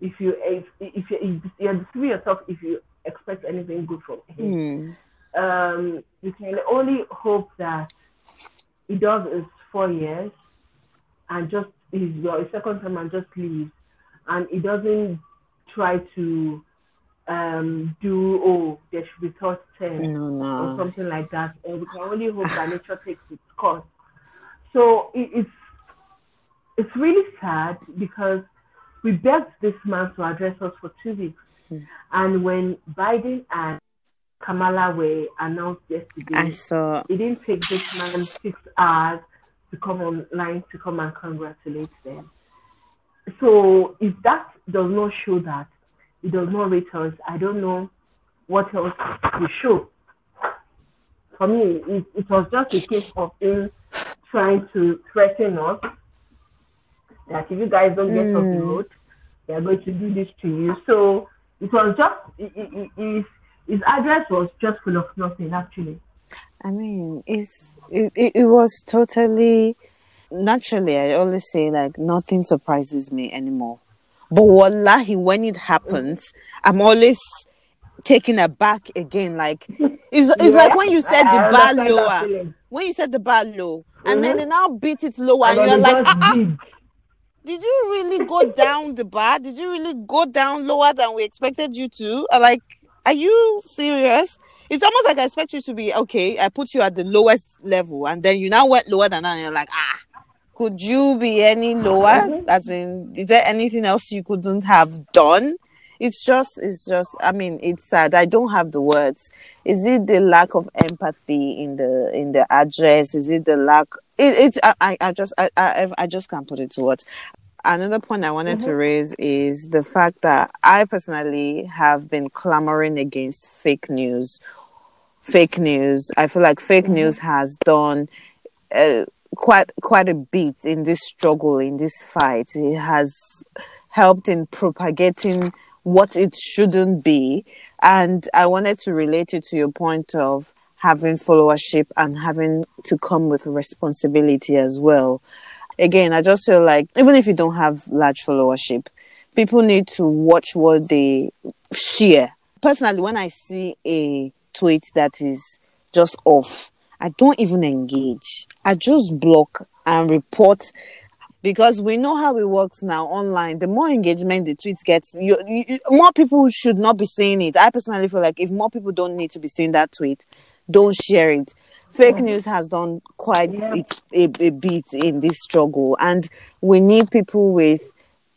if you if, if you, you're deceiving yourself if you expect anything good from him. Mm. Um, you can only hope that he does his four years and just his your second term and just leaves, and he doesn't try to um, do oh there should be third ten no, no. or something like that. And we can only hope that (laughs) nature takes its course. So it, it's it's really sad because we begged this man to address us for two weeks. Mm. And when Biden and Kamala were announced yesterday, I saw it didn't take this man six hours to come online to come and congratulate them. So if that does not show that, it does not rate us, I don't know what else to show. For me, it, it was just a case of him trying to threaten us that if you guys don't get mm. off the hmm. road, they are going to do this to you. So it was just his his address was just full of nothing actually. I mean, it's it, it was totally naturally. I always say like nothing surprises me anymore. But wallahi, when it happens, I'm always taken aback again. Like it's, it's yeah, like when you said the bar lower. When you said the bar low, mm-hmm. and then mm-hmm. they now beat it lower, and, and you're like, ah, ah, did you really go down the bar? Did you really go down lower than we expected you to? Like, are you serious? It's almost like I expect you to be okay. I put you at the lowest level, and then you now went lower than that, and you're like, ah, could you be any lower? Mm-hmm. As in, is there anything else you couldn't have done? It's just, it's just. I mean, it's sad. I don't have the words. Is it the lack of empathy in the in the address? Is it the lack? It, it's. I, I just, I, I, I just can't put it to words another point I wanted mm-hmm. to raise is the fact that I personally have been clamoring against fake news. Fake news. I feel like fake mm-hmm. news has done uh, quite quite a bit in this struggle, in this fight. It has helped in propagating what it shouldn't be, and I wanted to relate it to your point of having followership and having to come with responsibility as well again, I just feel like even if you don't have large followership, people need to watch what they share. Personally, when I see a tweet that is just off, I don't even engage. I just block and report because we know how it works now online. The more engagement the tweet gets, you, you, more people should not be seeing it. I personally feel like if more people don't need to be seeing that tweet, don't share it fake news has done quite yeah. a, a bit in this struggle and we need people with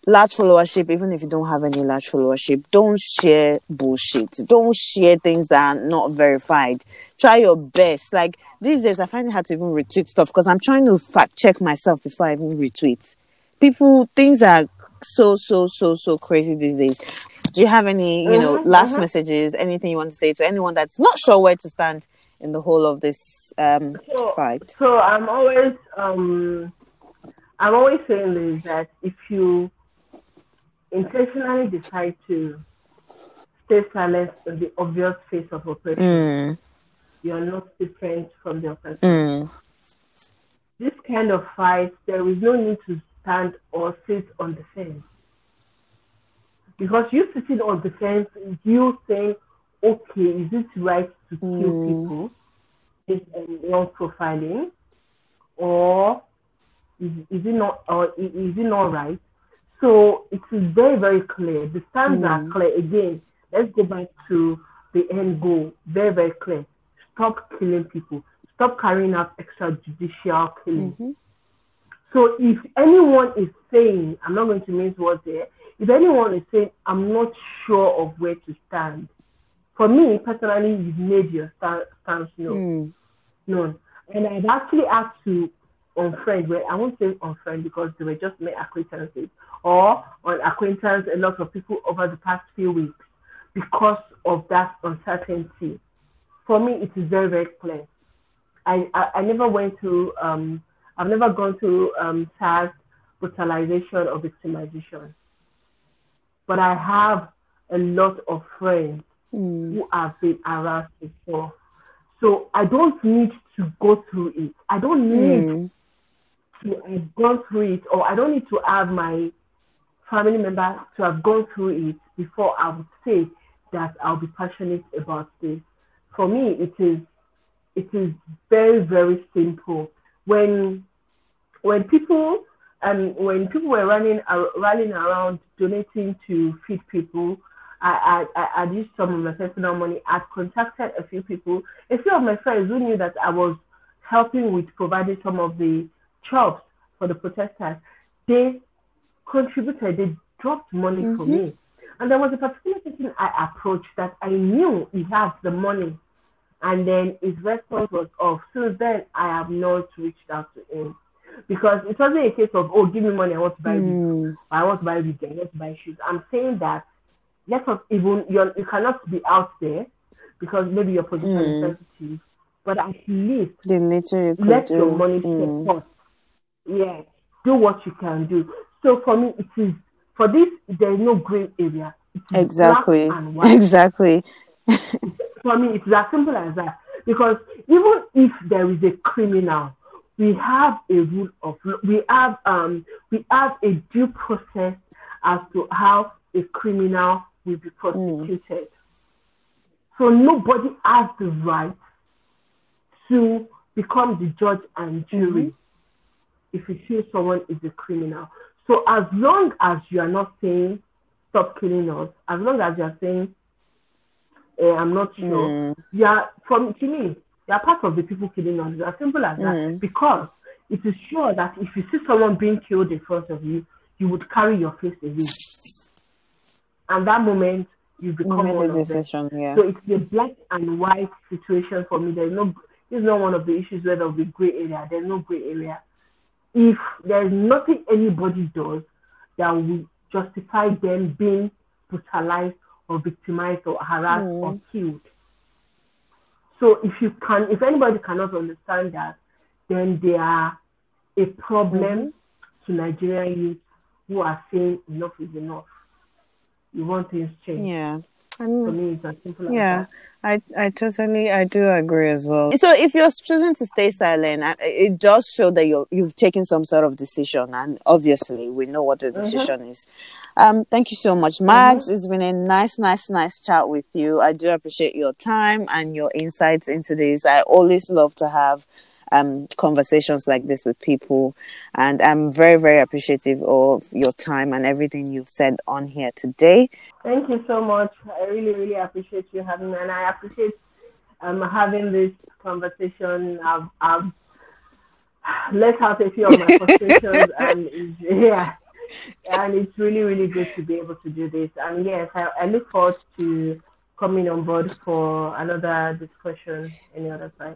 large followership even if you don't have any large followership don't share bullshit. Don't share things that are not verified. Try your best. Like these days i find it hard to even retweet stuff because i'm trying to fact check myself before i even retweet. People things are so so so so crazy these days. Do you have any you know mm-hmm, last mm-hmm. messages anything you want to say to anyone that's not sure where to stand in the whole of this um, so, fight? So I'm always um, I'm always saying this that if you intentionally decide to stay silent on the obvious face of oppression, mm. you are not different from the oppressor. Mm. This kind of fight, there is no need to stand or sit on the fence. Because you sitting on the fence, you think okay, is it right to kill mm. people Is on wrong profiling, or is, is it not, or is it not right? So it is very, very clear. The stands mm. are clear. Again, let's go back to the end goal. Very, very clear. Stop killing people. Stop carrying out extrajudicial killing. Mm-hmm. So if anyone is saying, I'm not going to mince words there, if anyone is saying, I'm not sure of where to stand, for me personally, you've made your stance known. Mm. known. And I've actually asked to unfriend, well, I won't say unfriend because they were just my acquaintances, or on acquaintance, a lot of people over the past few weeks because of that uncertainty. For me, it is very, very clear. I, I, I never went to, um, I've never gone to um, SARS brutalization or victimization. But I have a lot of friends mm. who have been harassed before. So I don't need to go through it. I don't need mm. to have gone through it, or I don't need to have my family member to have gone through it before I would say that I'll be passionate about this. For me, it is it is very very simple. When when people and when people were running uh, running around donating to feed people, I, I, I used some of my personal money. i contacted a few people, a few of my friends who knew that I was helping with providing some of the jobs for the protesters. They contributed, they dropped money mm-hmm. for me. And there was a particular person I approached that I knew he had the money. And then his response was off. Since then, I have not reached out to him. Because it wasn't a case of, oh, give me money, I want to buy mm. I want to buy this, I want to buy shoes. I'm saying that let us even you you cannot be out there because maybe your position mm. is sensitive, but at least the little you let do. your money mm. support. Yeah, do what you can do. So for me, it is for this, there is no gray area. Exactly. Exactly. (laughs) for me, it's as simple as that. Because even if there is a criminal, we have a rule of law. We have um we have a due process as to how a criminal will be prosecuted. Mm. So nobody has the right to become the judge and jury mm-hmm. if you feel someone is a criminal. So as long as you are not saying stop killing us, as long as you are saying uh, I'm not sure, mm. you are from to me, you are part of the people killing us. It's as simple as that. Mm. Because it is sure that if you see someone being killed in front of you, you would carry your face away. And that moment you become one of decision, them. Yeah. So it's a black and white situation for me. There's no this is not one of the issues where there'll be gray area. There's no gray area. If there's nothing anybody does that will justify them being brutalized or victimized or harassed mm. or killed. So if you can, if anybody cannot understand that, then they are a problem mm-hmm. to Nigerian youth who are saying enough is enough. You want things changed. Yeah. For me, it's as simple as yeah, I, I totally, I do agree as well. So if you're choosing to stay silent, it does show that you you've taken some sort of decision, and obviously we know what the mm-hmm. decision mm-hmm. is. Um, thank you so much, Mags. Mm-hmm. It's been a nice, nice, nice chat with you. I do appreciate your time and your insights into this. I always love to have um, conversations like this with people, and I'm very, very appreciative of your time and everything you've said on here today. Thank you so much. I really, really appreciate you having me, and I appreciate um, having this conversation. I've, I've let out a few of my frustrations, (laughs) and yeah and it's really, really good to be able to do this. And yes, I, I look forward to coming on board for another discussion any other time.